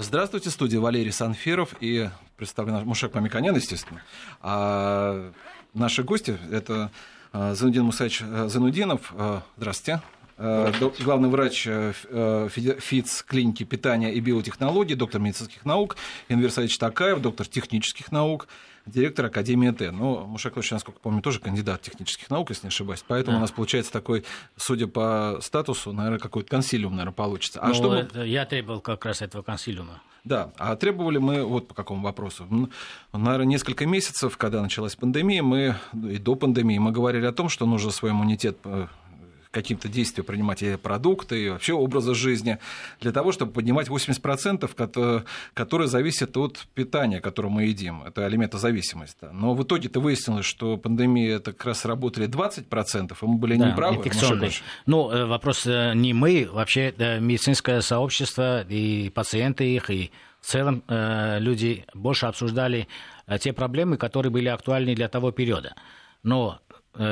Здравствуйте, студия Валерий Санфиров и представлен Мушек Мамиканян, естественно. А наши гости – это а, Занудин Мусаевич а, Занудинов. А, здравствуйте. Главный врач ФИЦ клиники питания и биотехнологий, доктор медицинских наук, Инвер Такаев, доктор технических наук, директор Академии ТЭН. Ну, Мушек Лович, насколько помню, тоже кандидат технических наук, если не ошибаюсь. Поэтому да. у нас получается такой, судя по статусу, наверное, какой-то консилиум, наверное, получится. А ну, что мы... Я требовал как раз этого консилиума. Да, а требовали мы вот по какому вопросу. Наверное, несколько месяцев, когда началась пандемия, мы и до пандемии мы говорили о том, что нужно свой иммунитет э, каким-то действиям принимать и продукты, и вообще образа жизни, для того, чтобы поднимать 80%, которые зависят от питания, которое мы едим. Это алиментозависимость. Да. Но в итоге-то выяснилось, что пандемия это как раз работали 20%, и мы были да, неправы. Ну, э, вопрос э, не мы, вообще медицинское сообщество и пациенты их, и в целом э, люди больше обсуждали те проблемы, которые были актуальны для того периода. Но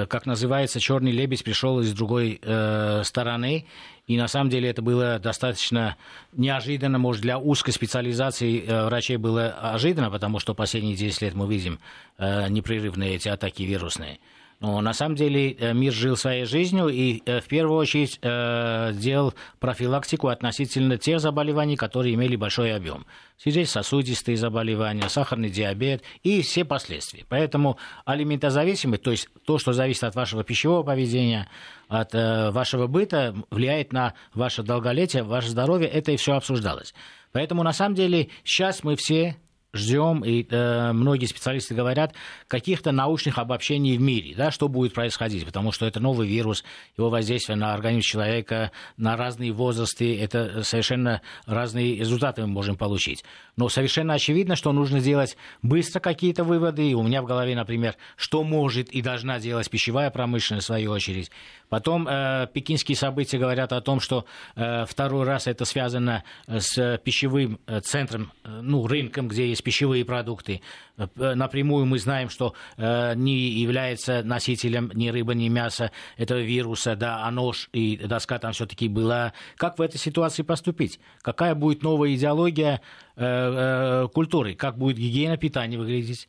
как называется, черный лебедь пришел из другой э, стороны. И на самом деле это было достаточно неожиданно, может, для узкой специализации э, врачей было ожиданно, потому что последние 10 лет мы видим э, непрерывные эти атаки вирусные. Но на самом деле э, мир жил своей жизнью и э, в первую очередь э, делал профилактику относительно тех заболеваний, которые имели большой объем. Сердечно-сосудистые заболевания, сахарный диабет и все последствия. Поэтому алиментозависимость, то есть то, что зависит от вашего пищевого поведения, от вашего быта, влияет на ваше долголетие, ваше здоровье, это и все обсуждалось. Поэтому на самом деле сейчас мы все ждем, и э, многие специалисты говорят, каких-то научных обобщений в мире, да, что будет происходить, потому что это новый вирус, его воздействие на организм человека, на разные возрасты, это совершенно разные результаты мы можем получить. Но совершенно очевидно, что нужно делать быстро какие-то выводы, и у меня в голове, например, что может и должна делать пищевая промышленность, в свою очередь, Потом э, пекинские события говорят о том, что э, второй раз это связано с пищевым э, центром, э, ну, рынком, где есть пищевые продукты. Э, напрямую мы знаем, что э, не является носителем ни рыба, ни мяса этого вируса, да, а нож и доска там все-таки была. Как в этой ситуации поступить? Какая будет новая идеология э, э, культуры? Как будет гигиена питания выглядеть?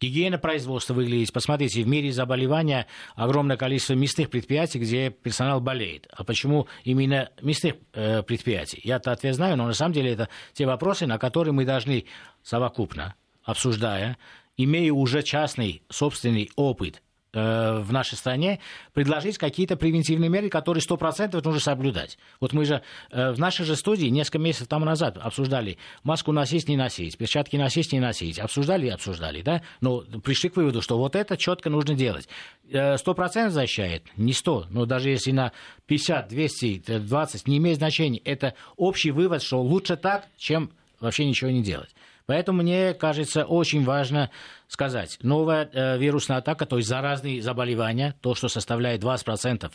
Гигиена производства выглядит. Посмотрите, в мире заболевания огромное количество мясных предприятий, где персонал болеет. А почему именно мясных э, предприятий? Я-то ответ знаю, но на самом деле это те вопросы, на которые мы должны совокупно, обсуждая, имея уже частный собственный опыт в нашей стране предложить какие-то превентивные меры, которые 100% нужно соблюдать. Вот мы же э, в нашей же студии несколько месяцев тому назад обсуждали маску носить, не носить, перчатки носить, не носить. Обсуждали обсуждали, да? Но пришли к выводу, что вот это четко нужно делать. 100% э, защищает, не 100, но даже если на 50, 200, 20, не имеет значения. Это общий вывод, что лучше так, чем вообще ничего не делать. Поэтому мне кажется очень важно сказать, новая э, вирусная атака, то есть заразные заболевания, то, что составляет 20%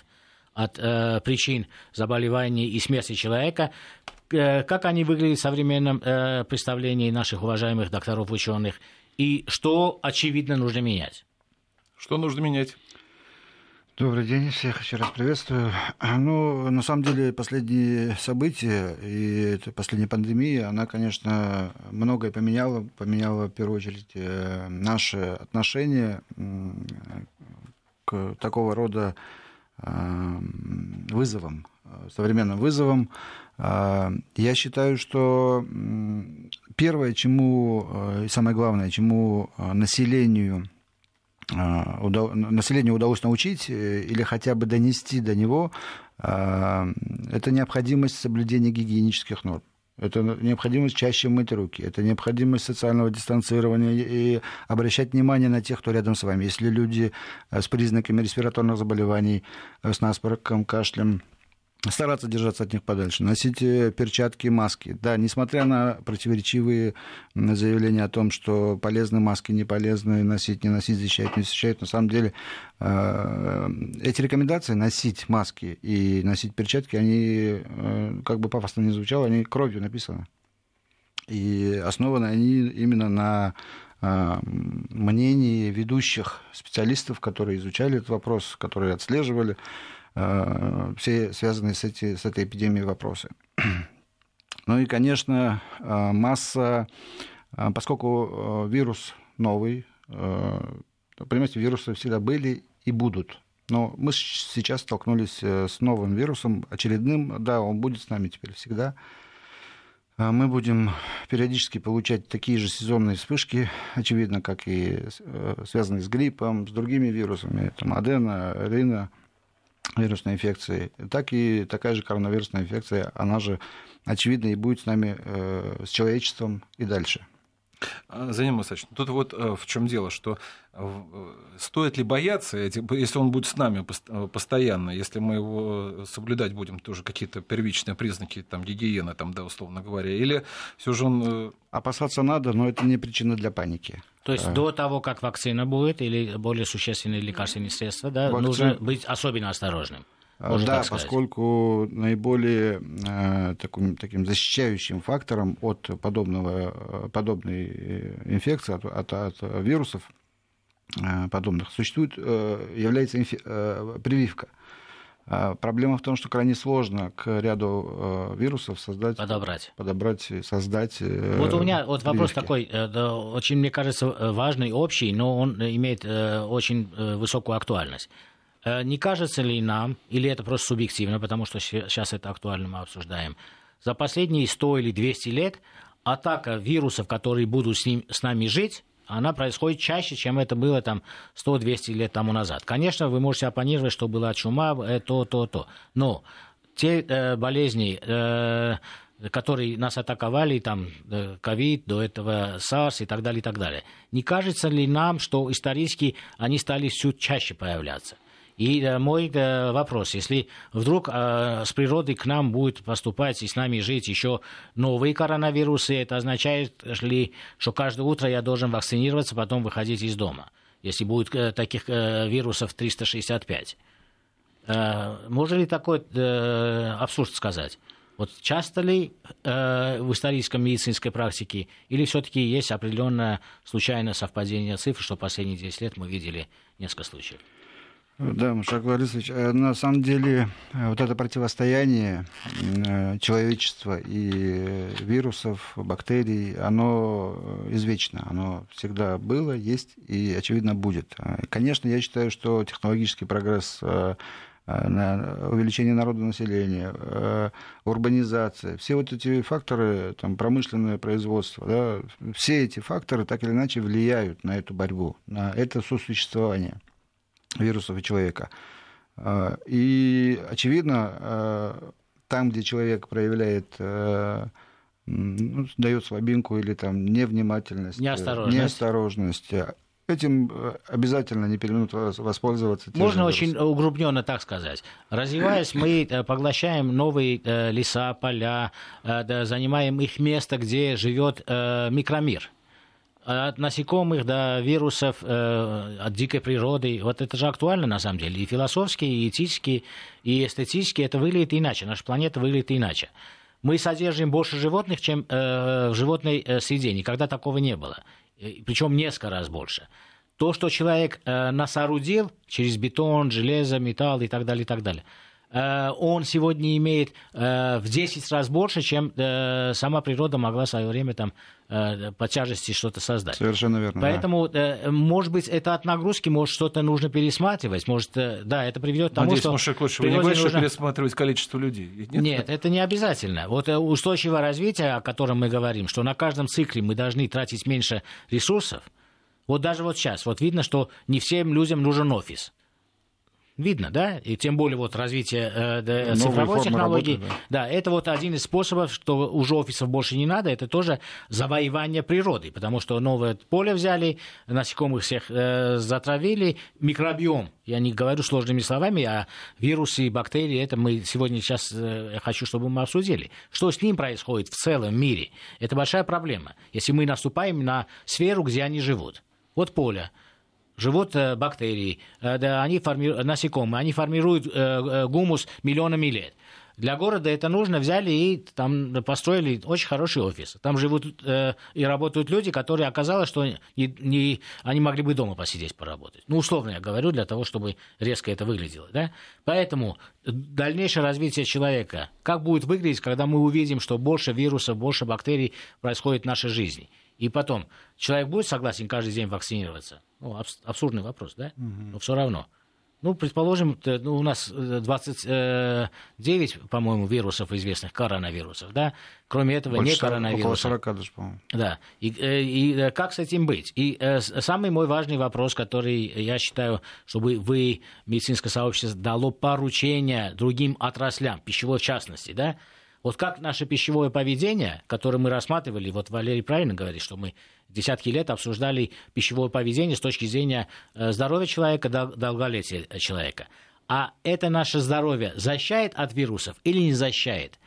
от э, причин заболеваний и смерти человека, э, как они выглядят в современном э, представлении наших уважаемых докторов, ученых, и что, очевидно, нужно менять. Что нужно менять? Добрый день, всех еще раз приветствую. Ну, на самом деле, последние события и последняя пандемия, она, конечно, многое поменяла. Поменяла, в первую очередь, э, наши отношения к такого рода э, вызовам, современным вызовам. Э, я считаю, что первое, чему, и самое главное, чему населению а, населению удалось научить э, или хотя бы донести до него, а, это необходимость соблюдения гигиенических норм. Это необходимость чаще мыть руки, это необходимость социального дистанцирования и обращать внимание на тех, кто рядом с вами. Если люди э, с признаками респираторных заболеваний, э, с насморком, кашлем, стараться держаться от них подальше, носить э, перчатки, маски. Да, несмотря на противоречивые заявления о том, что полезны маски, не полезны, носить, не носить, защищать, не защищать, на самом деле э, эти рекомендации носить маски и носить перчатки, они, э, как бы пафосно не звучало, они кровью написаны. И основаны они именно на мнении ведущих специалистов, которые изучали этот вопрос, которые отслеживали все связанные с, эти, с этой эпидемией вопросы. Ну и, конечно, масса, поскольку вирус новый, понимаете, вирусы всегда были и будут. Но мы сейчас столкнулись с новым вирусом, очередным, да, он будет с нами теперь всегда. А мы будем периодически получать такие же сезонные вспышки, очевидно, как и э, связанные с гриппом, с другими вирусами, там, адена, рина, вирусной инфекции, так и такая же коронавирусная инфекция, она же, очевидно, и будет с нами, э, с человечеством и дальше. А, Заним Масач, тут вот э, в чем дело, что э, стоит ли бояться, если он будет с нами э, постоянно, если мы его соблюдать будем, тоже какие-то первичные признаки там, гигиены, там, да, условно говоря, или все же он... Опасаться надо, но это не причина для паники. То есть а... до того, как вакцина будет, или более существенные лекарственные средства, да, Вакци... нужно быть особенно осторожным. Можно да, поскольку наиболее э, таким, таким защищающим фактором от подобного, подобной инфекции, от, от, от вирусов э, подобных, существует, э, является инфи, э, прививка. А проблема в том, что крайне сложно к ряду э, вирусов создать, подобрать, подобрать, создать. Э, вот у меня вот вопрос такой, э, очень мне кажется важный, общий, но он имеет очень высокую актуальность. Не кажется ли нам, или это просто субъективно, потому что сейчас это актуально мы обсуждаем, за последние 100 или 200 лет атака вирусов, которые будут с, ним, с нами жить, она происходит чаще, чем это было там 100-200 лет тому назад. Конечно, вы можете оппонировать, что была чума, э, то, то, то. Но те э, болезни, э, которые нас атаковали, там, э, ковид, до этого SARS и так далее, и так далее. Не кажется ли нам, что исторически они стали все чаще появляться? И э, мой э, вопрос, если вдруг э, с природы к нам будет поступать и с нами жить еще новые коронавирусы, это означает ли, что каждое утро я должен вакцинироваться, потом выходить из дома, если будет таких вирусов 365? Можно ли такой абсурд сказать? Вот часто ли в исторической медицинской практике или все-таки есть определенное случайное совпадение цифр, что последние 10 лет мы видели несколько случаев? Да, Мушак Борисович, э, на самом деле э, вот это противостояние э, человечества и вирусов, бактерий, оно извечно, оно всегда было, есть и, очевидно, будет. Конечно, я считаю, что технологический прогресс увеличение народонаселения, урбанизация, все вот эти факторы, там, промышленное производство, да, все эти факторы так или иначе влияют на эту борьбу, на это сосуществование вирусов и человека. А, и, очевидно, а, там, где человек проявляет а, ну, дает слабинку или там невнимательность, неосторожность, неосторожность этим обязательно не переминут воспользоваться. Можно очень углубленно так сказать. Развиваясь, мы э, поглощаем новые э, леса, поля, э, занимаем их место, где живет микромир от насекомых до вирусов, э, от дикой природы. Вот это же актуально на самом деле. И философски, и этически, и эстетически это выглядит иначе. Наша планета выглядит иначе. Мы содержим больше животных, чем э, в животной э, среде. Никогда такого не было. Причем несколько раз больше. То, что человек э, нас соорудил через бетон, железо, металл и так далее, и так далее – он сегодня имеет э, в 10 раз больше, чем э, сама природа могла в свое время там, по тяжести что-то создать. Совершенно верно. Поэтому, да. может быть, это от нагрузки, может, что-то нужно пересматривать. Может, да, это приведет к тому, Надеюсь, что... Мушек, лучше вы не говорите, нужно... пересматривать количество людей. Нет? Нет, это не обязательно. Вот устойчивое развитие, о котором мы говорим, что на каждом цикле мы должны тратить меньше ресурсов, вот даже вот сейчас, вот видно, что не всем людям нужен офис. Видно, да? И тем более вот развитие э, цифровой технологии. Работы, да. да, это вот один из способов, что уже офисов больше не надо, это тоже завоевание природы, потому что новое поле взяли, насекомых всех э, затравили, микробиом, я не говорю сложными словами, а вирусы и бактерии, это мы сегодня сейчас э, хочу, чтобы мы обсудили. Что с ним происходит в целом мире? Это большая проблема, если мы наступаем на сферу, где они живут. Вот поле живут э, бактерии, э, да, они формируют, насекомые, они формируют э, гумус миллионами лет. Для города это нужно, взяли и там построили очень хороший офис. Там живут э, и работают люди, которые оказалось, что не, не, они могли бы дома посидеть, поработать. Ну, условно я говорю, для того, чтобы резко это выглядело. Да? Поэтому дальнейшее развитие человека, как будет выглядеть, когда мы увидим, что больше вирусов, больше бактерий происходит в нашей жизни. И потом, человек будет согласен каждый день вакцинироваться? Ну, абсурдный вопрос, да? Угу. Но все равно. Ну, предположим, ну, у нас 29, э, по-моему, вирусов известных, коронавирусов, да? Кроме этого, Больше не коронавирусов. Около 40 даже, по-моему. Да. И, э, и, э, как с этим быть? И самый мой важный вопрос, который я считаю, чтобы вы, медицинское сообщество, дало поручение другим отраслям, пищевой в частности, да? Вот как наше пищевое поведение, которое мы рассматривали, вот Валерий правильно говорит, что мы десятки лет обсуждали пищевое поведение с точки зрения э, здоровья человека, долголетия человека. А это наше здоровье защищает от вирусов или не защищает?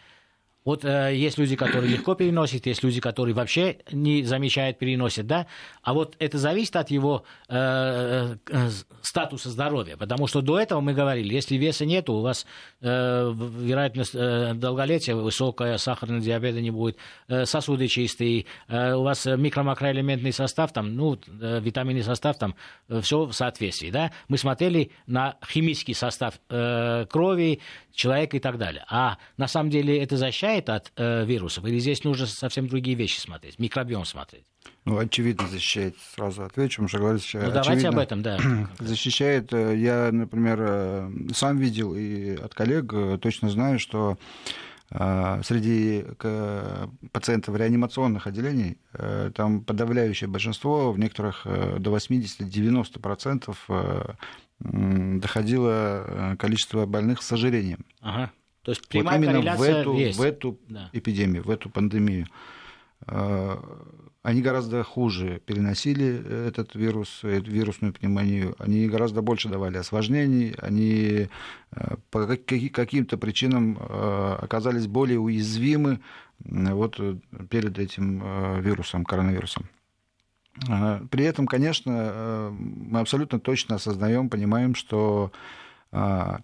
Вот э, есть люди, которые легко переносят, есть люди, которые вообще не замечают, переносят, да. А вот это зависит от его э, э, статуса здоровья, потому что до этого мы говорили, если веса нет, у вас э, вероятность э, долголетия высокая, сахарный диабета не будет, э, сосуды чистые, э, у вас микро-макроэлементный состав, там, ну, э, витаминный состав, там, э, все в соответствии, да. Мы смотрели на химический состав э, крови человека и так далее. А на самом деле это защищает защищает от э, вирусов? Или здесь нужно совсем другие вещи смотреть, микробиом смотреть? Ну, очевидно, защищает. Сразу отвечу, потому что говорить Ну, давайте об этом, да. Защищает. Э, я, например, э, сам видел и от коллег э, точно знаю, что среди пациентов реанимационных отделений там подавляющее большинство, в некоторых до 80-90% доходило количество больных с ожирением. Ага. То есть прямая вот именно в эту, есть. в эту да. эпидемию, в эту пандемию. А, они гораздо хуже переносили этот вирус, эту вирусную пневмонию, они гораздо больше давали осложнений, они а, по каким-то причинам а, оказались более уязвимы вот перед этим вирусом, коронавирусом. При этом, конечно, мы абсолютно точно осознаем, понимаем, что а,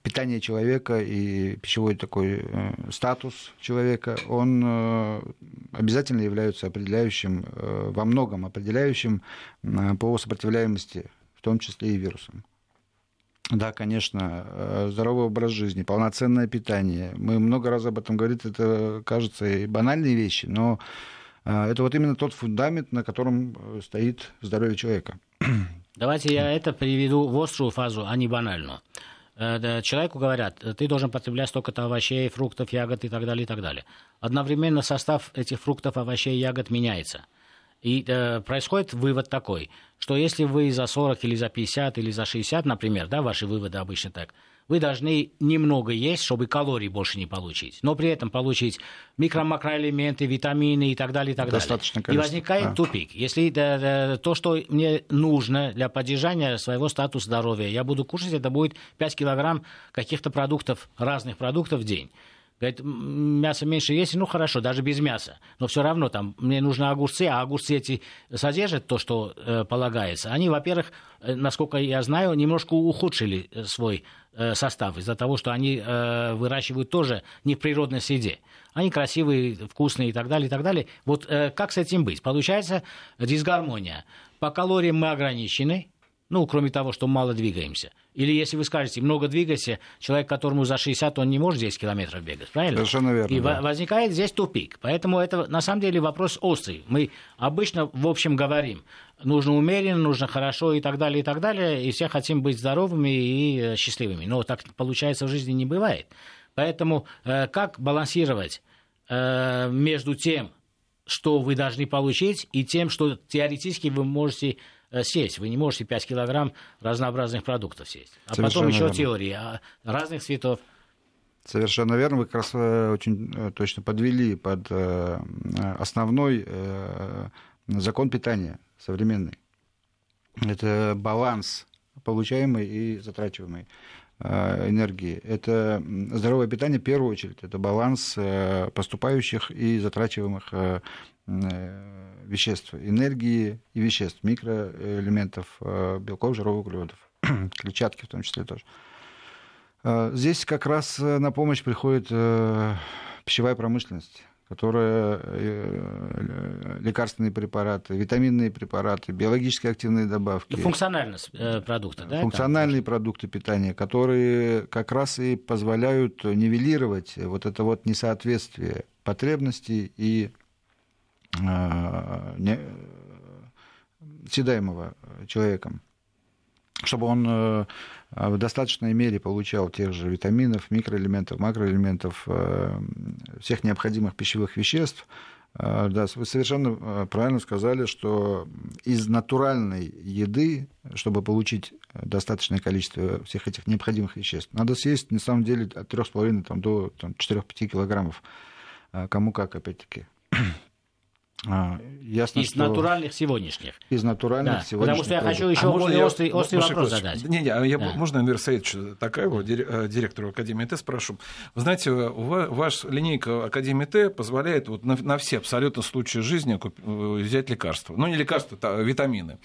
питание человека и пищевой такой э, статус человека, он э, обязательно является определяющим, э, во многом определяющим по сопротивляемости, в том числе и вирусам. Да, конечно, здоровый образ жизни, полноценное питание. Мы много раз об этом говорим, это кажется и банальные вещи, но это вот именно тот фундамент, на котором стоит здоровье человека. Давайте я это приведу в острую фазу, а не банальную. Э, человеку говорят, ты должен потреблять столько-то овощей, фруктов, ягод и так далее, и так далее. Одновременно состав этих фруктов, овощей ягод меняется. И э, происходит вывод такой, что если вы за 40 или за 50 или за 60, например, да, ваши выводы обычно так, вы должны немного есть, чтобы калорий больше не получить, но при этом получить микро-макроэлементы, витамины и так далее, и так Достаточно далее. И возникает а. тупик. Если да, да, то, что мне нужно для поддержания своего статуса здоровья, я буду кушать, это будет 5 килограмм каких-то продуктов, разных продуктов в день. Говорит, мясо меньше есть, ну хорошо, даже без мяса. Но все равно там мне нужны огурцы, а огурцы эти содержат то, что э, полагается. Они, во-первых, э, насколько я знаю, немножко ухудшили э, свой э, состав из-за того, что они э, выращивают тоже не в природной среде. Они красивые, вкусные и так далее, и так далее. Вот э, как с этим быть? Получается дисгармония. По калориям мы ограничены, ну, кроме того, что мало двигаемся. Или если вы скажете, много двигайся, человек, которому за 60, он не может 10 километров бегать, правильно? Совершенно верно. И да. возникает здесь тупик. Поэтому это на самом деле вопрос острый. Мы обычно, в общем, говорим, нужно умеренно, нужно хорошо и так далее, и так далее, и все хотим быть здоровыми и э, счастливыми. Но так получается в жизни не бывает. Поэтому э, как балансировать э, между тем, что вы должны получить, и тем, что теоретически вы можете сесть. Вы не можете 5 килограмм разнообразных продуктов сесть. А Совершенно потом еще верно. теории а разных цветов. Совершенно верно. Вы как раз э, очень э, точно подвели под основной закон питания современный. Это баланс получаемой и затрачиваемой энергии. Это здоровое питание в первую очередь. Это баланс поступающих и затрачиваемых Э, веществ, энергии и веществ, микроэлементов, э, белков, жиров, углеводов, клетчатки в том числе тоже. Здесь как раз на помощь приходит пищевая промышленность которая э, лекарственные препараты, витаминные препараты, биологически активные добавки. Функциональные э, продукты, да? Функциональные продукты питания, которые как раз и позволяют нивелировать вот это вот несоответствие потребностей и э, съедаемого человеком чтобы он э, в достаточной мере получал тех же витаминов, микроэлементов, макроэлементов, э, всех необходимых пищевых веществ. Э, да, вы совершенно правильно сказали, что из натуральной еды, чтобы получить достаточное количество всех этих необходимых веществ, надо съесть, на самом деле, от 3,5 там, до там, 4-5 килограммов. Кому как, опять-таки. А, ясно, из что... натуральных сегодняшних. Из натуральных да, сегодняшних. Потому что я хочу еще а более я... острый, острый вопрос задать. Не, не, а я, да. можно Амир Саидович Такаеву, директору Академии Т, спрошу. Вы знаете, ваша линейка Академии Т позволяет вот на, на все абсолютно случаи жизни взять лекарства. Ну, не лекарства, а витамины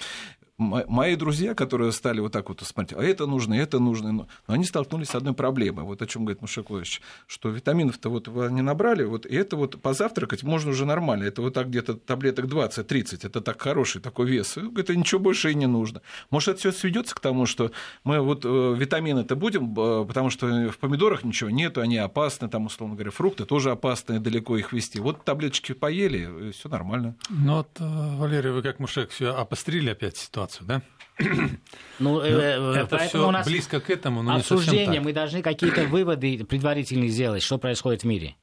мои друзья, которые стали вот так вот смотреть, а это нужно, это нужно, но они столкнулись с одной проблемой, вот о чем говорит Мушакович, что витаминов-то вот вы не набрали, вот, и это вот позавтракать можно уже нормально, это вот так где-то таблеток 20-30, это так хороший такой вес, это ничего больше и не нужно. Может, это все сведется к тому, что мы вот э, витамины-то будем, э, потому что в помидорах ничего нету, они опасны, там, условно говоря, фрукты тоже опасны, далеко их вести. Вот таблеточки поели, все нормально. Ну вот, э, Валерий, вы как мужик все обострили опять ситуацию ситуацию, да? Ну, э, э, это все у нас близко к этому, но обсуждение, мы должны какие-то выводы предварительные сделать, что происходит в мире.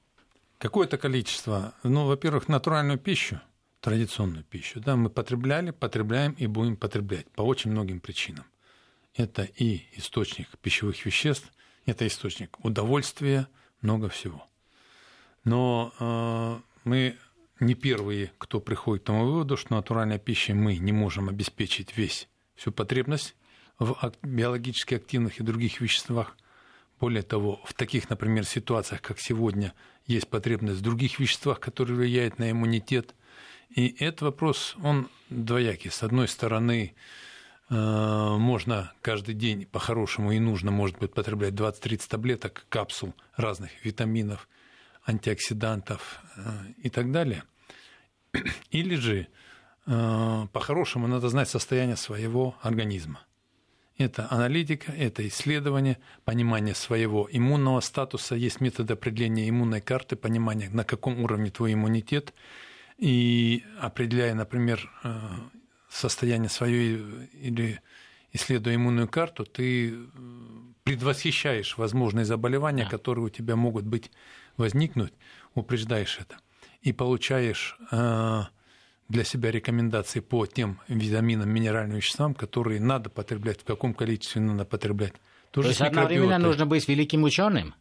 Какое-то количество, ну, во-первых, натуральную пищу, традиционную пищу, да, мы потребляли, потребляем и будем потреблять по очень многим причинам. Это и источник пищевых веществ, это источник удовольствия, много всего. Но э, мы не первые, кто приходит к тому выводу, что натуральной пищей мы не можем обеспечить весь, всю потребность в биологически активных и других веществах. Более того, в таких, например, ситуациях, как сегодня, есть потребность в других веществах, которые влияют на иммунитет. И этот вопрос, он двоякий. С одной стороны, э, можно каждый день по-хорошему и нужно, может быть, потреблять 20-30 таблеток, капсул разных витаминов, антиоксидантов э, и так далее. Или же э, по-хорошему надо знать состояние своего организма. Это аналитика, это исследование, понимание своего иммунного статуса. Есть метод определения иммунной карты, понимание, на каком уровне твой иммунитет. И определяя, например, э, состояние свое или исследуя иммунную карту, ты предвосхищаешь возможные заболевания, которые у тебя могут быть возникнуть, упреждаешь это и получаешь э, для себя рекомендации по тем витаминам, минеральным веществам, которые надо потреблять, в каком количестве надо потреблять. То, То есть одновременно нужно быть великим ученым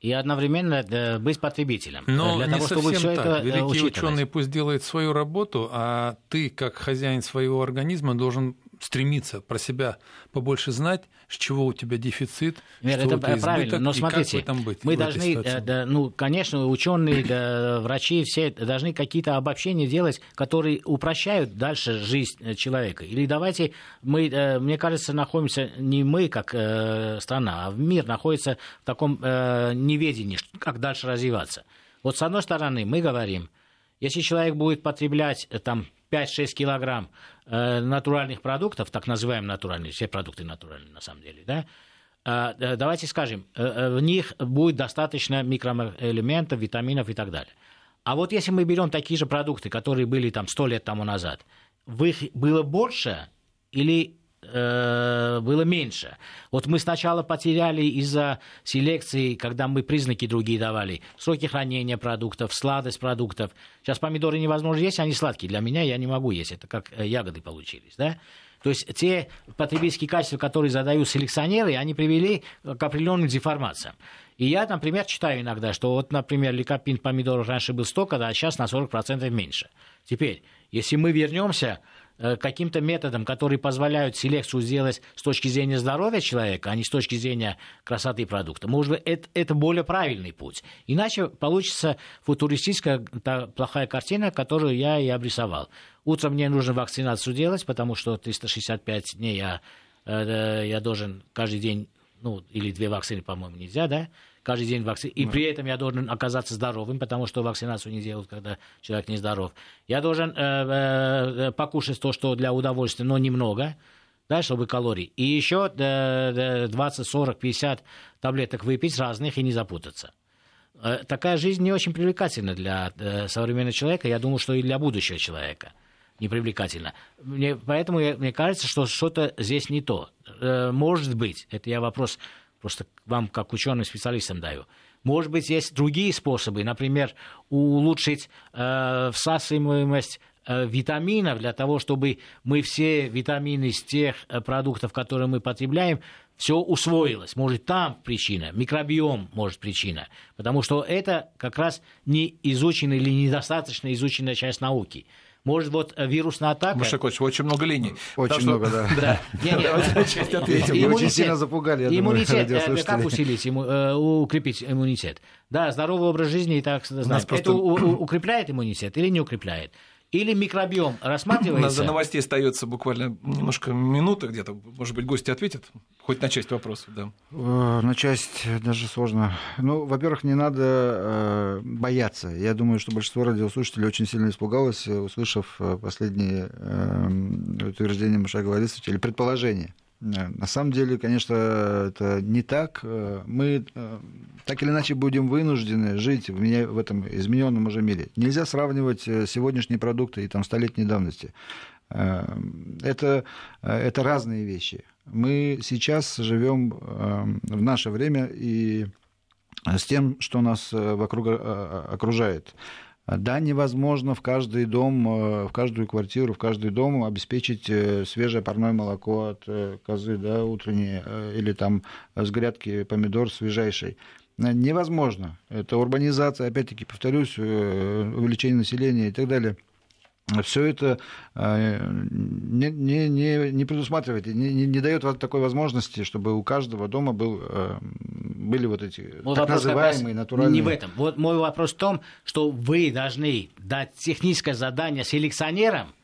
и одновременно э, быть потребителем. Но для не того, совсем чтобы так. это Великий ученый пусть делает свою работу, а ты, как хозяин своего организма, должен стремиться про себя побольше знать, с чего у тебя дефицит, Вера, что это избыток, правильно, но смотрите, там быть мы должны, э, да, ну, конечно, ученые, да, врачи, все должны какие-то обобщения делать, которые упрощают дальше жизнь э, человека. Или давайте мы, э, мне кажется, находимся не мы как страна, а мир находится в таком неведении, как дальше развиваться. Вот с одной стороны мы говорим, если человек будет потреблять там 5-6 килограмм э, натуральных продуктов, так называемые натуральные, все продукты натуральные на самом деле, да, э, давайте скажем, э, в них будет достаточно микроэлементов, витаминов и так далее. А вот если мы берем такие же продукты, которые были там 100 лет тому назад, в их было больше или было меньше. Вот мы сначала потеряли из-за селекции, когда мы признаки другие давали, сроки хранения продуктов, сладость продуктов. Сейчас помидоры невозможно есть, они сладкие. Для меня я не могу есть, это как э, ягоды получились, да? То есть те потребительские качества, которые задают селекционеры, они привели к определенным деформациям. И я, например, читаю иногда, что вот, например, ликопин помидоров раньше был столько, а сейчас на 40% меньше. Теперь, если мы вернемся Э, каким-то методом, которые позволяют селекцию сделать с точки зрения здоровья человека, а не с точки зрения красоты продукта. Может быть, это, это более правильный путь. Иначе получится футуристическая та плохая картина, которую я и обрисовал. Утром мне нужно вакцинацию делать, потому что 365 дней я, э, я должен каждый день ну, или две вакцины, по-моему, нельзя, да, каждый день вакцины, и при этом я должен оказаться здоровым, потому что вакцинацию не делают, когда человек нездоров. Я должен э, э, покушать то, что для удовольствия, но немного, да, чтобы калорий. И еще 20, 40, 50 таблеток выпить разных и не запутаться. Э, такая жизнь не очень привлекательна для э, современного человека, я думаю, что и для будущего человека непривлекательно. Мне, поэтому я, мне кажется, что что-то здесь не то. Э, может быть, это я вопрос просто вам как ученым специалистам даю. Может быть, есть другие способы, например, улучшить э, всасываемость э, витаминов для того, чтобы мы все витамины из тех э, продуктов, которые мы потребляем, все усвоилось. Может, там причина, микробиом может причина. Потому что это как раз не изученная или недостаточно изученная часть науки. Может, вот э, вирусная атака... Мушакович, очень много линий. Очень много, да. Да. Очень сильно запугали, я Иммунитет, э, как усилить, э, укрепить иммунитет? Да, здоровый образ жизни, и так. Это укрепляет иммунитет или не укрепляет? Или микробиом рассматривается? У нас до новостей остается буквально немножко минуты где-то. Может быть, гости ответят? Хоть на часть вопросов, да. Э, на часть даже сложно. Ну, во-первых, не надо э, бояться. Я думаю, что большинство радиослушателей очень сильно испугалось, услышав э, последние утверждения Мушагова или предположения. На самом деле, конечно, это не так. Мы так или иначе будем вынуждены жить в этом измененном уже мире. Нельзя сравнивать э, сегодняшние продукты и там столетней давности. Э, это, э, это разные вещи. Мы сейчас живем в наше время и с тем, что нас вокруг окружает. Да, невозможно в каждый дом, в каждую квартиру, в каждый дом обеспечить свежее парное молоко от козы, да, утреннее, или там с грядки помидор свежайший невозможно. Это урбанизация, опять-таки, повторюсь, э, увеличение населения и так далее. Все это э, не, не, не, не предусматривает, не, не, не дает такой возможности, чтобы у каждого дома был, э, были вот эти вот так называемые натуральные... Не в этом. Вот мой вопрос в том, что вы должны дать техническое задание селекционерам,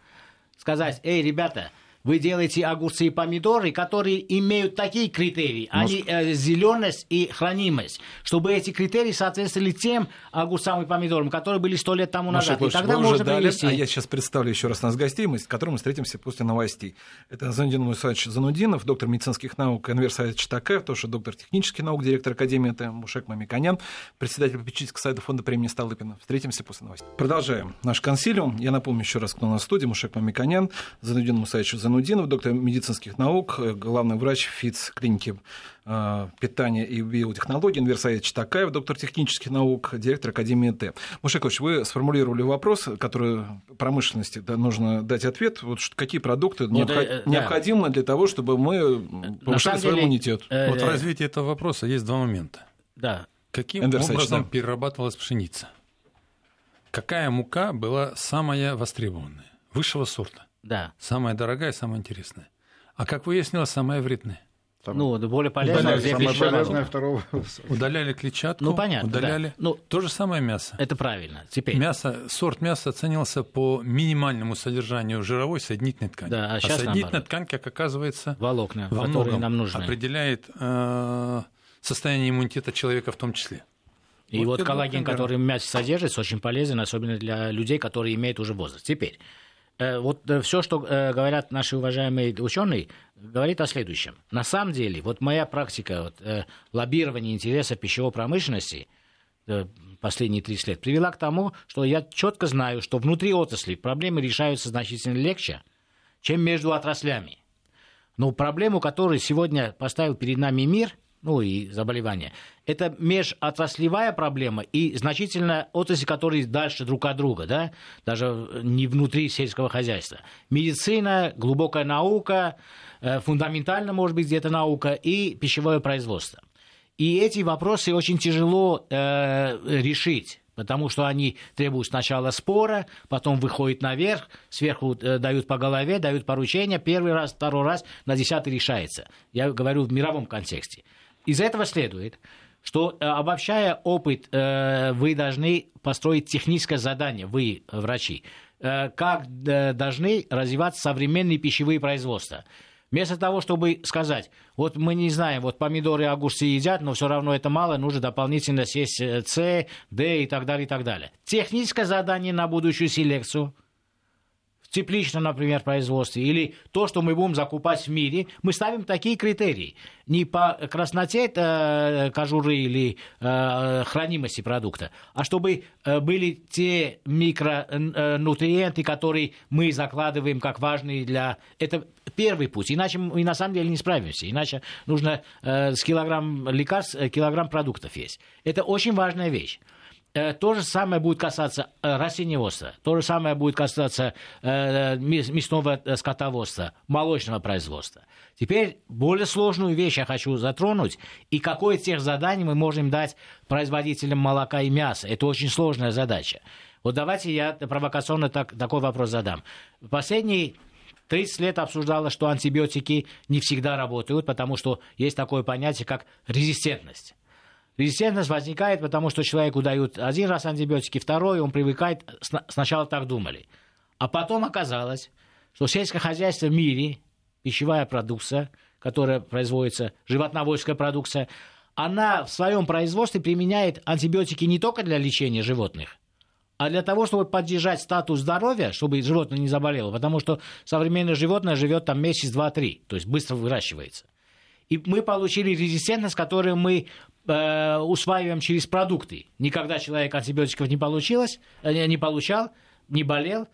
сказать, эй, ребята, вы делаете огурцы и помидоры, которые имеют такие критерии, а не э, зеленость и хранимость, чтобы эти критерии соответствовали тем огурцам и помидорам, которые были сто лет тому назад. Маша, и тогда можно дали, привести... А я сейчас представлю еще раз нас гостей, мы, с которыми мы встретимся после новостей. Это Занудин Мусаевич Занудинов, доктор медицинских наук Энверсайт Читакаев, тоже доктор технических наук, директор Академии ТМ Мушек Мамиканян, председатель попечительского сайта фонда премии Столыпина. Встретимся после новостей. Продолжаем наш консилиум. Я напомню еще раз, кто у нас в студии. Мушек Мамиканян, Занудин Мусаевич Занудинов, Нудинов, доктор медицинских наук, э, главный врач ФИЦ клиники э, питания и биотехнологий, Инверсаевич Читакаев, доктор технических наук, директор Академии Т. Мушекович, вы сформулировали вопрос, который промышленности да, нужно дать ответ. Вот какие продукты ну, необход... да, необходимы для того, чтобы мы повышали свой иммунитет? Э, вот в развитии этого вопроса есть два момента. Да. Каким образом да. перерабатывалась пшеница? Какая мука была самая востребованная? Высшего сорта. Да. Самая дорогая, самая интересная. А как выяснилось, самая вредная. Там ну, более полезная, где самое полезное второго. Удаляли клетчатку, ну, понятно, удаляли. Да. Ну, то же самое мясо. Это правильно. Теперь. Мясо, сорт мяса оценивался по минимальному содержанию жировой соединительной ткани. Да, а, а соединительная наоборот. ткань, как оказывается, волокна, во многом нам нужны. определяет э, состояние иммунитета человека в том числе. И вот, вот коллаген, который в мясе содержится, очень полезен, особенно для людей, которые имеют уже возраст. Теперь, вот э, все, что э, говорят наши уважаемые ученые, говорит о следующем. На самом деле, вот моя практика вот, лоббирования интереса пищевой промышленности последние 30 лет привела к тому, что я четко знаю, что внутри отрасли проблемы решаются значительно легче, чем между отраслями. Но проблему, которую сегодня поставил перед нами мир, ну и заболевания. Это межотраслевая проблема и значительно отрасли, которые дальше друг от друга, да, даже не внутри сельского хозяйства. Медицина, глубокая наука, э, фундаментально, может быть, где-то наука и пищевое производство. И эти вопросы очень тяжело э, решить потому что они требуют сначала спора, потом выходят наверх, сверху э, дают по голове, дают поручения, первый раз, второй раз, на десятый решается. Я говорю в мировом контексте. Из этого следует, что э, обобщая опыт, э, вы должны построить техническое задание, вы, врачи, э, как должны развиваться современные пищевые производства. Вместо того, чтобы сказать, вот мы не знаем, вот помидоры и огурцы едят, но все равно это мало, нужно дополнительно съесть С, Д и так далее, и так далее. Техническое задание на будущую селекцию – тепличном, например, производстве, или то, что мы будем закупать в мире, мы ставим такие критерии. Не по красноте э, кожуры или э, хранимости продукта, а чтобы э, были те микронутриенты, которые мы закладываем как важные для... Это первый путь. Иначе мы на самом деле не справимся. Иначе нужно э, с килограмм лекарств, э, килограмм продуктов есть. Это очень важная вещь. Э, то же самое будет касаться э, растениеводства, то же самое будет касаться э, мясного скотоводства, молочного производства. Теперь более сложную вещь я хочу затронуть, и какое тех заданий мы можем дать производителям молока и мяса. Это очень сложная задача. Вот давайте я провокационно так, такой вопрос задам. Последние 30 лет обсуждалось, что антибиотики не всегда работают, потому что есть такое понятие, как резистентность. Резистентность возникает, потому что человеку дают один раз антибиотики, второй, он привыкает, сначала так думали. А потом оказалось, что сельское хозяйство в мире, пищевая продукция, которая производится, животноводческая продукция, она в своем производстве применяет антибиотики не только для лечения животных, а для того, чтобы поддержать статус здоровья, чтобы животное не заболело, потому что современное животное живет там месяц, два, три, то есть быстро выращивается. И мы получили резистентность, которую мы э, усваиваем через продукты. Никогда человек антибиотиков не, получилось, э, не получал, не болел,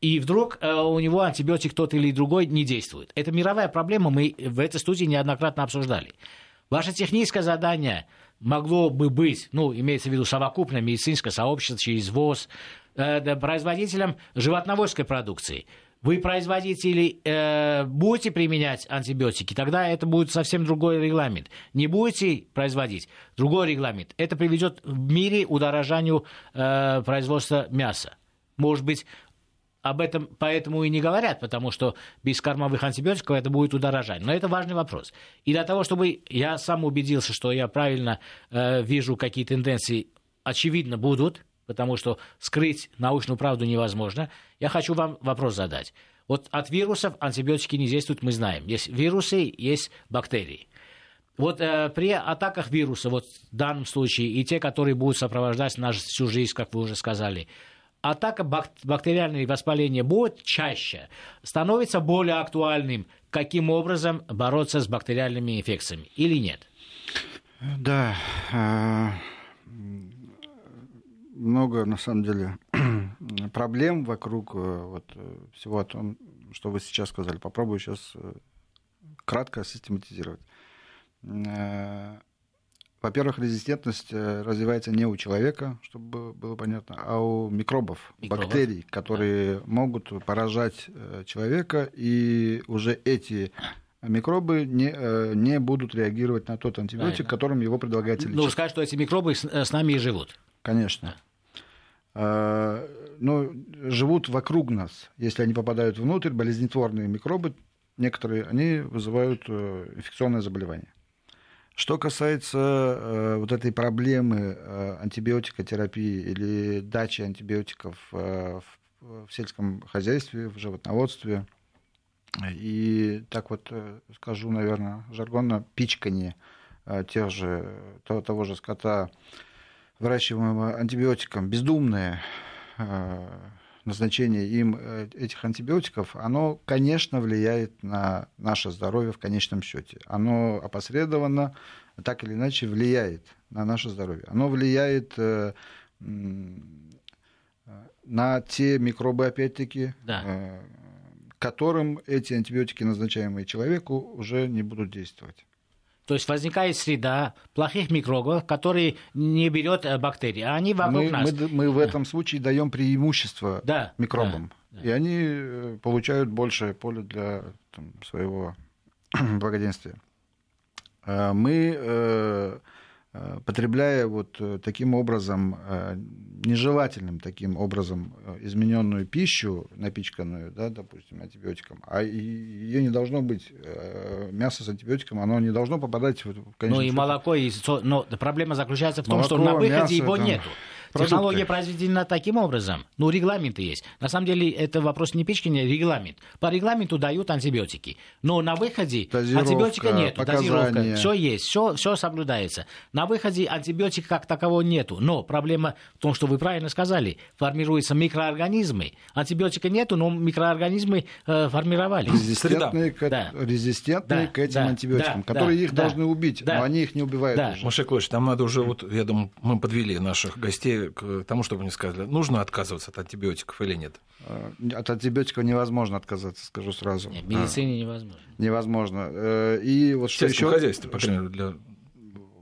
и вдруг э, у него антибиотик тот или другой не действует. Это мировая проблема, мы в этой студии неоднократно обсуждали. Ваше техническое задание могло бы быть, ну, имеется в виду совокупное медицинское сообщество через ВОЗ, производителям животноводской продукции – вы, производители, э, будете применять антибиотики, тогда это будет совсем другой регламент. Не будете производить другой регламент. Это приведет в мире удорожанию э, производства мяса. Может быть, об этом поэтому и не говорят, потому что без кормовых антибиотиков это будет удорожать. Но это важный вопрос. И для того, чтобы я сам убедился, что я правильно э, вижу, какие тенденции очевидно будут, потому что скрыть научную правду невозможно. Я хочу вам вопрос задать. Вот от вирусов антибиотики не действуют, мы знаем. Есть вирусы, есть бактерии. Вот э, при атаках вируса, вот в данном случае, и те, которые будут сопровождать нашу всю жизнь, как вы уже сказали, атака бак- бактериальные воспаления будет чаще, становится более актуальным, каким образом бороться с бактериальными инфекциями или нет? Да, э, много, на самом деле, проблем вокруг э, вот, э, всего о том, что вы сейчас сказали. Попробую сейчас э, кратко систематизировать. Во-первых, резистентность развивается не у человека, чтобы было понятно, а у микробов, микробов. бактерий, которые да. могут поражать человека, и уже эти микробы не, не будут реагировать на тот антибиотик, Правильно. которым его предлагается лечить. Ну, сказать, что эти микробы с, с нами и живут. Конечно. А, но живут вокруг нас. Если они попадают внутрь, болезнетворные микробы, некоторые, они вызывают э, инфекционное заболевание. Что касается э, вот этой проблемы э, антибиотикотерапии или дачи антибиотиков в сельском хозяйстве, в животноводстве, и так вот скажу, наверное, жаргонно, пичкание тех же, того, того же скота выращиваемого антибиотиком, бездумное э, назначение им э, этих антибиотиков, оно, конечно, влияет на наше здоровье в конечном счете. Оно опосредованно, так или иначе, влияет на наше здоровье. Оно влияет э, на те микробы, опять-таки, да. которым эти антибиотики, назначаемые человеку, уже не будут действовать. То есть возникает среда плохих микробов, которые не берет э, бактерии, а они вокруг мы, нас. Мы, мы в этом случае даем преимущество да, микробам. Да, да. И они э, получают большее поле для там, своего благоденствия. Э, мы потребляя вот э, таким образом, э, нежелательным таким образом измененную пищу, напичканную, да, допустим, антибиотиком, а ее не должно быть, мясо с антибиотиком, оно не должно попадать в Ну и молоко, и... но проблема заключается в том, молоко, что на выходе мясо, его там... нету. Продукты. Технология произведена таким образом. Ну, регламенты есть. На самом деле, это вопрос не печки, не регламент. По регламенту дают антибиотики. Но на выходе Дозировка, антибиотика нет. Дозировка. Все есть, все, все соблюдается. На выходе антибиотика как такового нету. Но проблема в том, что вы правильно сказали. Формируются микроорганизмы. Антибиотика нету, но микроорганизмы э, формировались. Резистентные, к, Да. резистентные Да, к этим да, антибиотикам, да, которые да, их да, должны убить, да. но они их не убивают Да. уже. Маша Клович, там надо уже, вот, я думаю, мы подвели наших гостей к тому, чтобы они сказали, нужно отказываться от антибиотиков или нет. Э, От антибиотиков невозможно отказаться, скажу сразу. Нет, в медицине невозможно. Невозможно. Э, И вот В что сельском еще? хозяйстве, по крайней мере, для...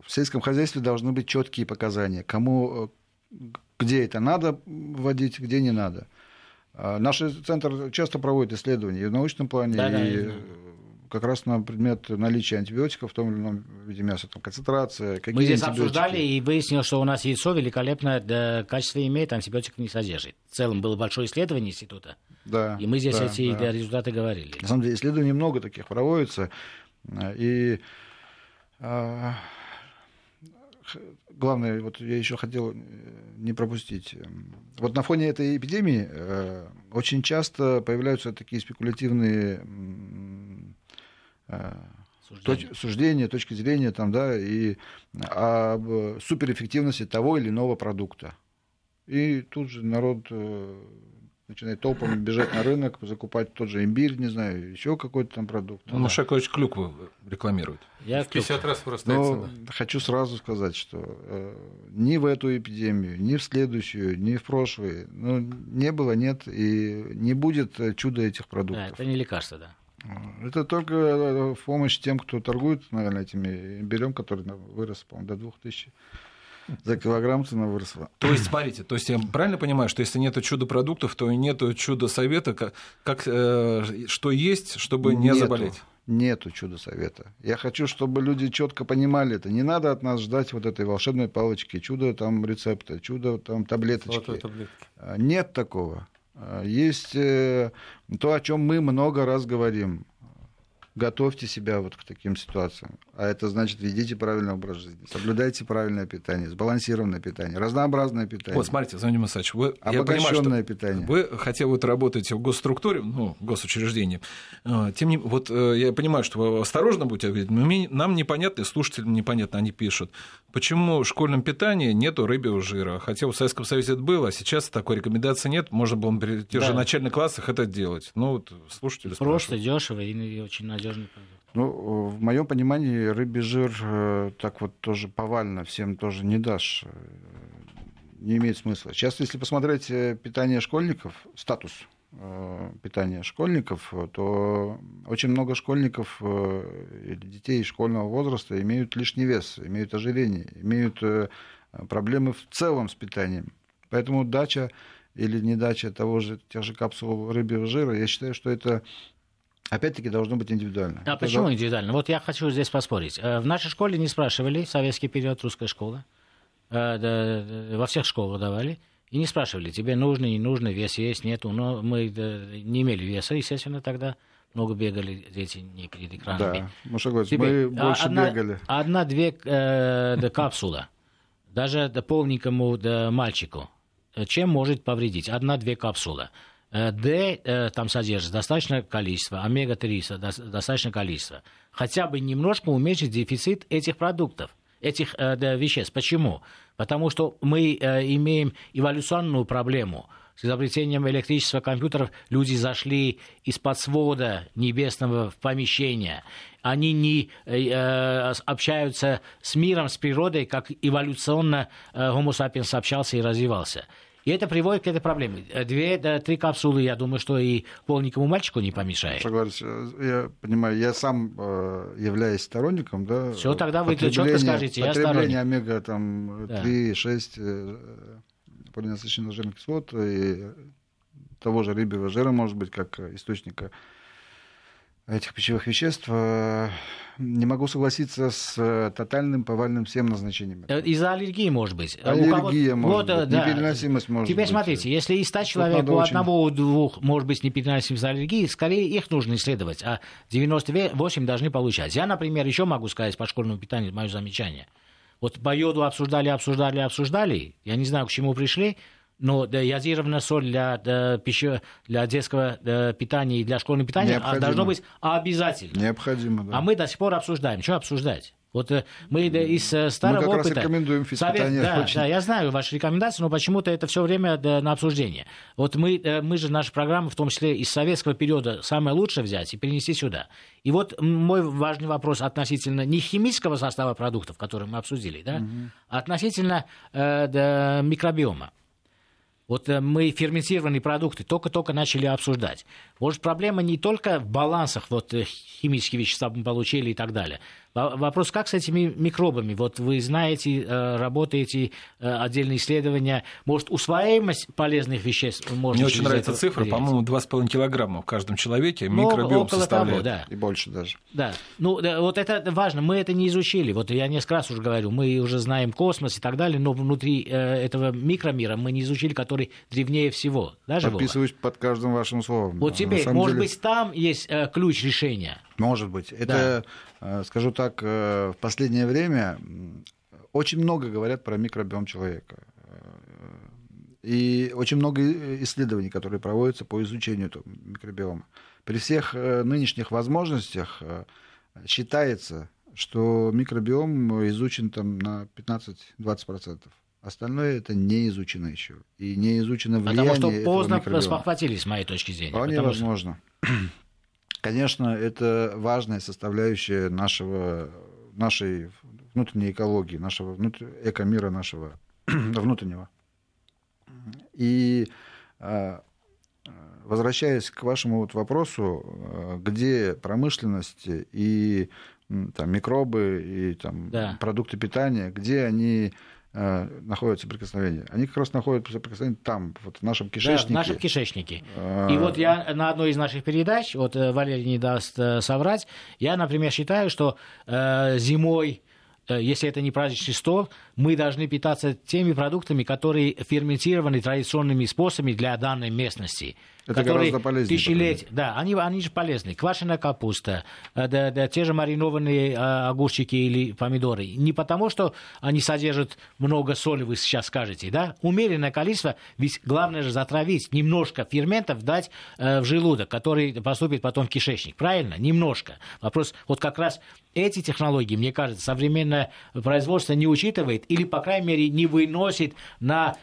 В сельском хозяйстве должны быть четкие показания, кому, э, где это надо вводить, где не надо. А Наш центр часто проводит исследования и в научном плане, Да, да, и э, как раз на предмет наличия антибиотиков в том или ином виде мяса, там, концентрация, какие Мы здесь антибиотики. обсуждали и выяснилось, что у нас яйцо великолепное да, качество имеет, антибиотиков не содержит. В целом было большое исследование института, Да, и мы здесь да, эти да. результаты говорили. На самом деле исследований много таких проводится. э, И х- главное, вот я еще хотел э, не пропустить. Вот на фоне этой эпидемии э, очень часто появляются такие спекулятивные м, э, Суждение. точ- суждения, точки зрения там, да, и об суперэффективности того или иного продукта. И тут же народ э, начинает толпами бежать на рынок, закупать тот же имбирь, не знаю, еще какой-то там продукт. Ну, Маша Клович клюкву рекламирует. Я В 50 раз вырастает Но цена. хочу сразу сказать, что э, ни в эту эпидемию, ни в следующую, ни в прошлые, ну, не было, нет и не будет э, чуда этих Да, продуктов. это не лекарство, да. Это только э, в помощь тем, кто торгует, наверное, этими имбирем, который вырос, по-моему, до 2000 за килограмм цена выросла. То есть, смотрите, то есть я правильно понимаю, что если нет чудо-продуктов, то и нет чудо-совета, как, как, э, что есть, чтобы не Нету. заболеть? Нету чудо-совета. Я хочу, чтобы люди четко понимали это. Не надо от нас ждать вот этой волшебной палочки, чудо там рецепта, чудо там таблеточки. А, Нет такого. Есть э, то, о чем мы много раз говорим. Готовьте себя вот к таким ситуациям. А это значит, ведите правильный образ жизни, соблюдайте правильное питание, сбалансированное питание, разнообразное питание, Вот, смотрите, Заводим Исаевич, вы, я понимаю, что обогащенное питание. Вы, хотя вот работаете в госструктуре, ну, в госучреждении, э, тем не вот э, я понимаю, что вы осторожно будете говорить, но нам непонятно, и слушателям непонятно, они пишут, почему в школьном питании нету рыбьего жира, хотя в Советском Союзе это было, а сейчас такой рекомендации нет, можно было при тех же Да. начальных классах это делать. Ну, вот слушатели Просто, спрашивают. дешево и очень надежный продукт. Ну, в моем понимании, рыбий жир э, так вот тоже повально всем тоже не дашь. э, Не имеет смысла. Сейчас, если посмотреть э, питание школьников, статус питания школьников, то очень много школьников или детей школьного возраста имеют лишний вес, имеют ожирение, имеют проблемы в целом с питанием. Поэтому дача или недача того же, тех же капсул рыбьего жира, я считаю, что это опять-таки должно быть индивидуально. А Это почему за- индивидуально? Вот я хочу здесь поспорить. Э, В нашей школе не спрашивали, в советский период русская школа, Э, да, во всех школах давали, и не спрашивали, тебе нужно, не нужно, вес есть, нету. Но мы не имели веса, естественно, тогда. Много бегали дети не перед экранами. Да, Маша Гольц, Теперь, мы а, больше одна, бегали. Одна-две э, да, капсула, даже да, полненькому да, мальчику, э, чем может повредить? Одна-две капсулы. Э, Д э, там содержится достаточное количество, омега-3 со- дос- достаточное количество. Хотя бы немножко уменьшить дефицит этих продуктов, этих э, да, веществ. Почему? Потому что мы имеем эволюционную проблему. С изобретением электричества компьютеров люди зашли из-под свода небесного в помещение. Они не э, общаются с миром, с природой, как эволюционно э, Homo sapiens общался и развивался. И это приводит к этой проблеме. Э, Две, да, три капсулы, я думаю, что и полненькому мальчику не помешает. Э, я понимаю, я сам э, являюсь сторонником, да. Всё, тогда вы чётко скажите, я Потребление омега там Да. 3, 6 э, полиненасыщенных жирных кислот и того же рыбьего жира, может быть, как источника этих пищевых веществ. Э, Не могу согласиться с э, тотальным повальным всем назначением. Из-за аллергии, может быть. Аллергия, кого- может вот, э, быть, да. непереносимость может Теперь быть. смотрите, если из 100 человек у очень- одного, у двух может быть непереносимость аллергии, скорее их нужно исследовать, а 98 должны получать. Я, например, еще могу сказать по школьному питанию мое замечание. Вот по йоду обсуждали, обсуждали, обсуждали. Я не знаю, к чему пришли. Но да, ядированная соль для, для, пищи, для детского питания и для школьного питания Необходимо. должно быть обязательно. Необходимо, да. А мы до сих пор обсуждаем. Что обсуждать? Вот э, мы из э, старого Мы как раз опыта... рекомендуем физпитание да, очень. да, я знаю ваши рекомендации, но почему-то это все время на обсуждение. Вот мы, э, мы же нашу программу, в том числе из советского периода, самое лучшее взять и перенести сюда. И вот мой важный вопрос относительно не химического состава продуктов, которые мы обсудили, да, а относительно э, да, микробиома. Вот э, мы ферментированные продукты только-только начали обсуждать. Может, проблема не только в балансах, вот э, химические вещества мы получили и так далее. Во- Вопрос, как с этими микробами? Вот вы знаете, э, работаете, э, отдельные исследования. Может, усвояемость полезных веществ можно Мне очень нравится цифра, по-моему, 2,5 килограмма в каждом человеке Ну, микробиом около составляет. того, да. И больше даже. Да. Ну, да, вот это важно. Мы это не изучили. Вот я несколько раз уже говорю, мы уже знаем космос и так далее, но внутри э, этого микромира мы не изучили, который древнее всего. Даже Вова? Подписываюсь под каждым вашим словом. Вот теперь, самом может деле, быть, там есть э, ключ решения. Может быть. Это, э, скажу так, э, в последнее время очень много говорят про микробиом человека. Э, И очень много исследований, которые проводятся по изучению этого микробиома. При всех э, нынешних возможностях э, считается, что микробиом изучен там на 15-20%. Остальное это не изучено еще. И не изучено влияние Потому что поздно микробиома. спохватились, с моей точки зрения. Вполне Потому что- возможно. Конечно, это важная составляющая нашего, нашей внутренней экологии, нашего внутр- экомира нашего внутреннего. И а, возвращаясь к вашему вот вопросу, а, где промышленность и там, микробы и там, Да. продукты питания, где они находят соприкосновение? Они как раз находят соприкосновение там, вот в нашем Да, кишечнике. в нашем кишечнике. А, И вот я на одной из наших передач, вот э, Валерий не даст э, соврать, я, например, считаю, что э, зимой, э, если это не праздничный стол, мы должны питаться теми продуктами, которые ферментированы традиционными способами для данной местности. Это которые тысячелетия- Да, они, они же полезны. Квашеная капуста, э, да, да, те же маринованные э, огурчики или помидоры. Не потому, что они содержат много соли, вы сейчас скажете, да? Умеренное количество, ведь главное же затравить, немножко ферментов дать э, в желудок, который поступит потом в кишечник. Правильно? Немножко. Вопрос, вот как раз эти технологии, мне кажется, современное производство не учитывает или, по крайней мере, не выносит на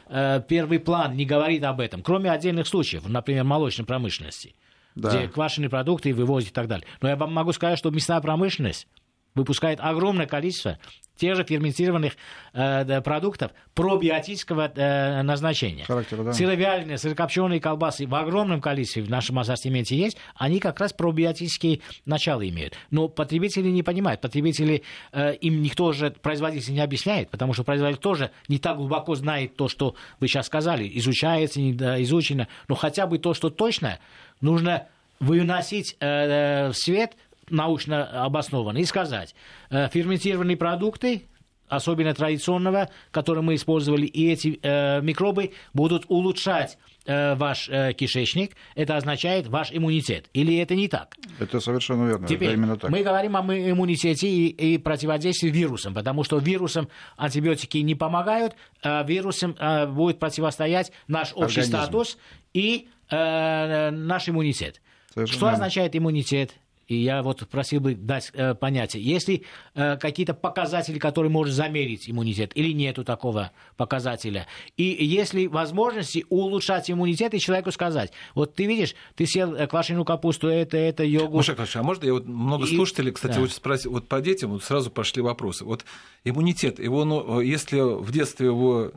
первый план, не говорит об этом, кроме отдельных случаев, например, молочной промышленности, Да. где квашеные продукты вывозят и так далее. Но я вам могу сказать, что мясная промышленность выпускает огромное количество тех же ферментированных э, продуктов пробиотического э, назначения. Характера, да. Сыровяленые, сырокопченые колбасы в огромном количестве в нашем ассортименте есть, они как раз пробиотические начала имеют. Но потребители не понимают. Потребители, э, им никто же, производитель не объясняет, потому что производитель тоже не так глубоко знает то, что вы сейчас сказали. Изучается, не да, изучено. Но хотя бы то, что точно, нужно выносить э, э, в свет научно обоснованно и сказать, э, ферментированные продукты, особенно традиционного, который мы использовали, и эти э, микробы будут улучшать э, ваш э, кишечник, это означает ваш иммунитет. Или это не так? Это совершенно верно. Теперь это именно так. мы говорим о иммунитете и, и противодействии вирусам, потому что вирусам антибиотики не помогают, а вирусам э, будет противостоять наш общий Организм. статус и э, наш иммунитет. Совершенно Что означает иммунитет? И я вот просил бы дать э, понятие. Если э, какие-то показатели, которые можно замерить иммунитет, или нету такого показателя, и если возможности улучшать иммунитет и человеку сказать, вот ты видишь, ты съел э, квашеную капусту, это, это, йогурт, Маша Иванович, а можно я вот много И- слушателей, кстати, да. вот спросил, вот по детям вот сразу пошли вопросы. Вот иммунитет, его, ну, если в детстве его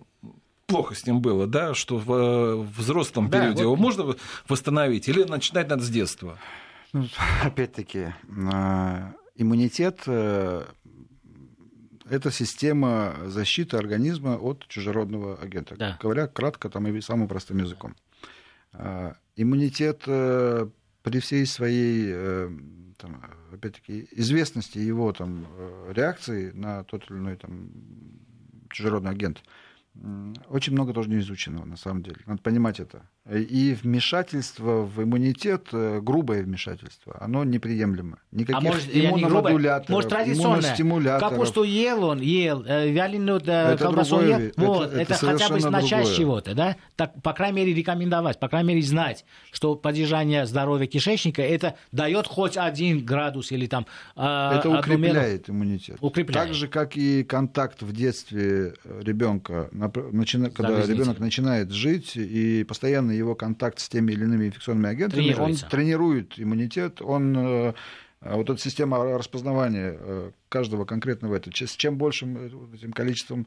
плохо с ним было, да, что в э, взрослом Да, периоде вот- его можно восстановить или начинать надо с детства? Ну, Опять-таки, э, иммунитет э, это система защиты организма от чужеродного агента. Да. Говоря кратко там, и самым простым языком. Э, Иммунитет при всей своей там, опять-таки, известности его там, реакции на тот или иной там, чужеродный агент, очень много тоже не изученного, на самом деле. Надо понимать это. И вмешательство в иммунитет, э, грубое вмешательство, оно неприемлемо. Никаких а может, иммуномодуляторов, может, традиционное. Капусту ел он, ел, э, вяленую да, колбасу ел. Это, вот, это, это хотя бы начать чего-то, да? Так, по крайней мере, рекомендовать, по крайней мере, знать, что поддержание здоровья кишечника, это дает хоть один градус или там... Э, это укрепляет меру... иммунитет. Укрепляет. Так же, как и контакт в детстве ребенка, когда ребенок начинает жить, и постоянно его контакт с теми или иными инфекционными агентами, он тренирует иммунитет, он э, вот эта система распознавания э, каждого конкретного этого, с чем большим э, этим количеством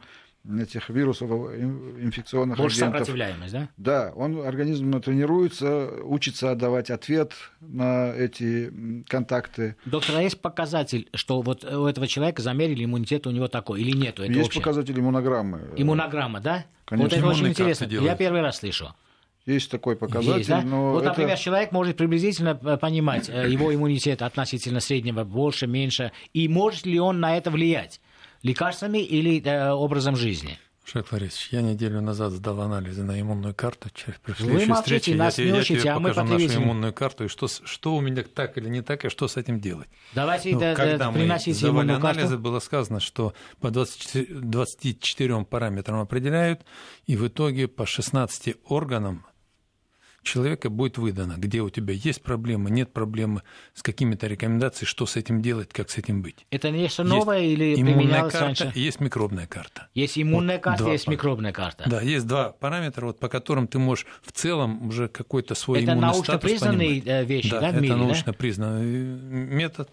этих вирусов, инфекционных Больше агентов. сопротивляемость, да? Да, он, организм тренируется, учится отдавать ответ на эти контакты. Доктор, а есть показатель, что вот у этого человека замерили иммунитет, у него такой, или нет? есть общее? показатель иммунограммы. Иммунограмма, да? Конечно. Вот это очень интересно. Я первый раз слышу. Есть такой показатель. Есть, да? но вот, это... например, человек может приблизительно э, понимать, э, его иммунитет относительно среднего больше, меньше, и может ли он на это влиять лекарствами или э, образом жизни? Шек Ларисович, я неделю назад сдал анализы на иммунную карту. При Вы молчите, встрече нас я, не учите, я тебе а мы покажу нашу иммунную карту, и что, что у меня так или не так, и что с этим делать. Давайте ну, да, когда приносите мы сдавали анализы, карту. было сказано, что по 24, 24 параметрам определяют, и в итоге по 16 органам человека будет выдано, где у тебя есть проблемы, нет проблемы, с какими-то рекомендациями, что с этим делать, как с этим быть. Это нечто новое есть или применялось карта, раньше? Есть микробная карта. Есть иммунная вот карта, есть микробная карта. Да, есть два параметра, вот, по которым ты можешь в целом уже какой-то свой это иммунный научно признанные понимать. вещи, да, да в мире, это научно да? признанный метод.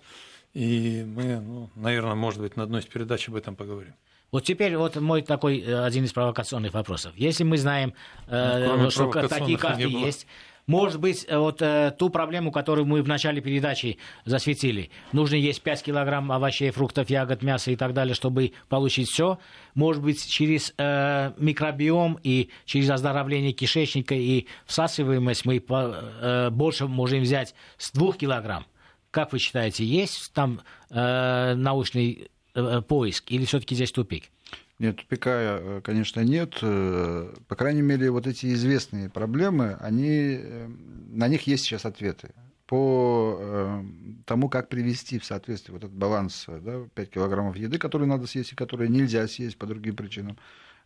И мы, ну, наверное, может быть, на одной из передач об этом поговорим. Вот теперь вот мой такой э, один из провокационных вопросов. Если мы знаем, э, ну, что такие карты есть, может быть, э, вот э, ту проблему, которую мы в начале передачи засветили, нужно есть 5 килограмм овощей, фруктов, ягод, мяса и так далее, чтобы получить все. Может быть, через э, микробиом и через оздоровление кишечника и всасываемость мы по, э, больше можем взять с 2 килограмм. Как вы считаете, есть там э, научный поиск или все-таки здесь тупик? Нет, тупика, э, конечно, нет. Э, по крайней мере, вот эти известные проблемы, они, э, на них есть сейчас ответы по тому, как привести в соответствие вот этот баланс да, 5 килограммов еды, которые надо съесть и которые нельзя съесть по другим причинам,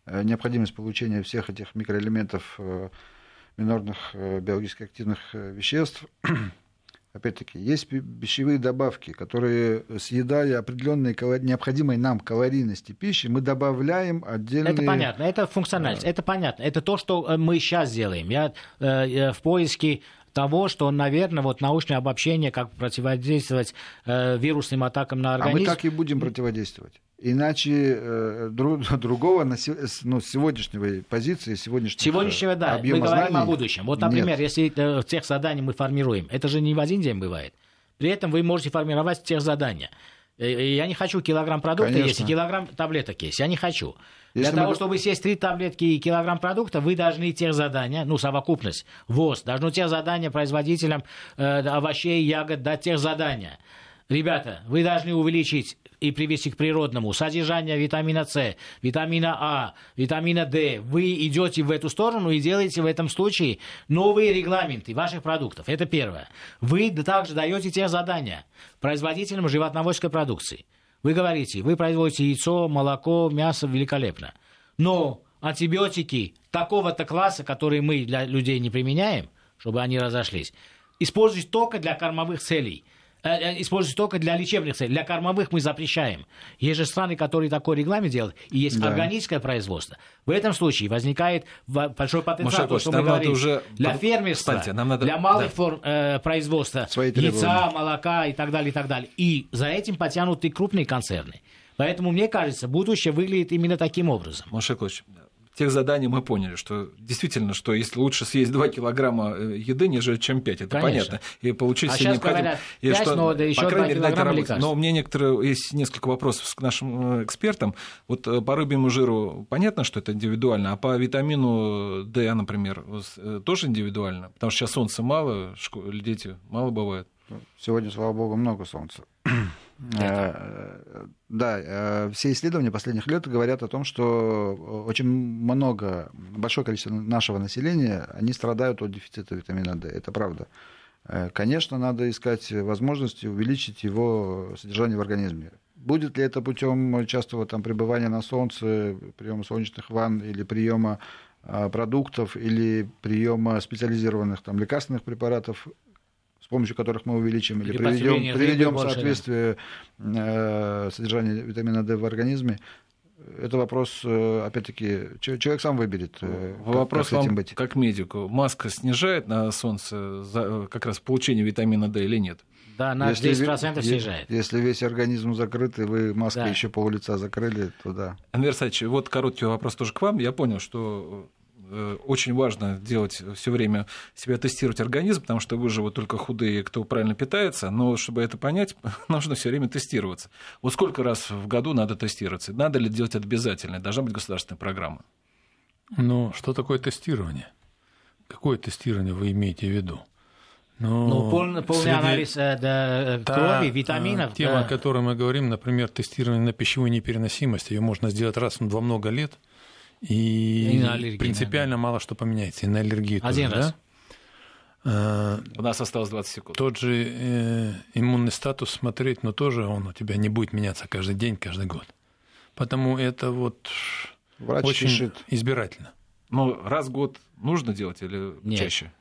необходимость получения всех этих микроэлементов минорных биологически активных веществ, опять-таки, есть пищевые добавки, которые, съедая определенные необходимые нам калорийности пищи, мы добавляем отдельные... Это понятно, это функциональность, это понятно. Это то, что э, мы сейчас делаем. Я э, в поиске того, что, наверное, вот научное обобщение, как противодействовать э, вирусным атакам на организм. А мы так и будем противодействовать. Иначе э, друг, другого на, ну, с сегодняшней позиции, сегодняшнего Сегодняшнего, да, мы говорим знаний о будущем. Вот, например, нет. если э, тех заданий мы формируем, это же не в один день бывает. При этом вы можете формировать тех задания. Э, я не хочу килограмм продукта есть и килограмм таблеток есть. Я не хочу. Если Для мы... того, чтобы съесть три таблетки и килограмм продукта, вы должны тех задания, ну, совокупность, ВОЗ, должны тех задания производителям э, овощей, ягод дать тех задания. Ребята, вы должны увеличить и привести к природному содержание витамина С, витамина А, витамина D. Вы идете в эту сторону и делаете в этом случае новые регламенты ваших продуктов. Это первое. Вы также даете те задания производителям животноводческой продукции. Вы говорите, вы производите яйцо, молоко, мясо, великолепно. Но антибиотики такого-то класса, которые мы для людей не применяем, чтобы они разошлись, используйте только для кормовых целей – используется только для лечебных целей. Для кормовых мы запрещаем. Есть же страны, которые такой регламент делают, и есть да. органическое производство. В этом случае возникает большой потенциал, то, что мы говорим, уже... для фермерства, Кстати, нам надо... для малых да. форм э, производства, яйца, молока и так далее, и так далее. И за этим потянуты крупные концерны. Поэтому, мне кажется, будущее выглядит именно таким образом. Маша тех заданий мы поняли, что действительно, что если лучше съесть 2 килограмма э, еды, нежели чем 5, это Конечно. понятно. И получить а сейчас говорят, 5, что, но да еще по крайней мере, килограмма лекарств. Но у меня некоторые, есть несколько вопросов к нашим э, экспертам. Вот э, по рыбьему жиру понятно, что это индивидуально, а по витамину D, например, тоже индивидуально? Потому что сейчас солнца мало, дети мало бывает. Сегодня, слава богу, много солнца. Это. Да, все исследования последних лет говорят о том, что очень много, большое количество нашего населения, они страдают от дефицита витамина D. Это правда. Конечно, надо искать возможности увеличить его содержание в организме. Будет ли это путем частого там, пребывания на солнце, приема солнечных ванн или приема продуктов или приема специализированных там, лекарственных препаратов, помощью которых мы увеличим или, приведем, приведем в соответствие да. содержание витамина D в организме, это вопрос, э, опять-таки, человек сам выберет. Э, вопрос как, как вам, быть. как медику. Маска снижает на солнце за, как раз получение витамина D или нет? Да, на если 10% снижает. Если весь организм закрыт, и вы маской да. еще пол лица закрыли, то да. Анвер Сачи, вот короткий вопрос тоже к вам. Я понял, что э, очень важно делать все время себя тестировать организм, потому что выживут только худые, кто правильно питается, но чтобы это понять, нужно все время тестироваться. Вот сколько раз в году надо тестироваться? Надо ли делать это обязательно? Должна быть государственная программа. Ну, что такое тестирование? Какое тестирование вы имеете в виду? Ну, ну полный, полный среди... анализ э, да, э, крови, витаминов. Тема, да. о которой мы говорим, например, тестирование на пищевую непереносимость, ее можно сделать раз во много лет, и, и на аллергию, принципиально да. мало что поменяется, и на аллергию Один тоже, раз. Да? У нас осталось 20 секунд. Тот же э, иммунный статус смотреть, но тоже он у тебя не будет меняться каждый день, каждый год. Потому это вот Врач очень решит. избирательно. Ну, раз в год нужно делать или Нет. чаще?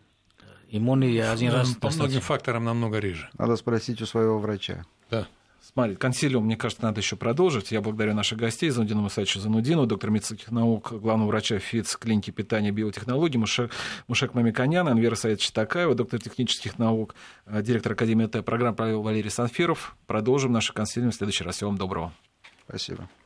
Иммунный один ну, раз По достаточно. многим факторам намного реже. Надо спросить у своего врача. Да. Смотри, консилиум, мне кажется, надо еще продолжить. Я благодарю наших гостей, Занудину Мусачу Занудину, доктор медицинских наук, главного врача ФИЦ клиники питания и биотехнологий, Мушек, Мушек Мамиканян, Анвера Саидович Такаева, доктор технических наук, э, директор Академии ТЭ программ Валерий Санфиров. Продолжим наши консилиум в следующий раз. Всего вам доброго. Спасибо.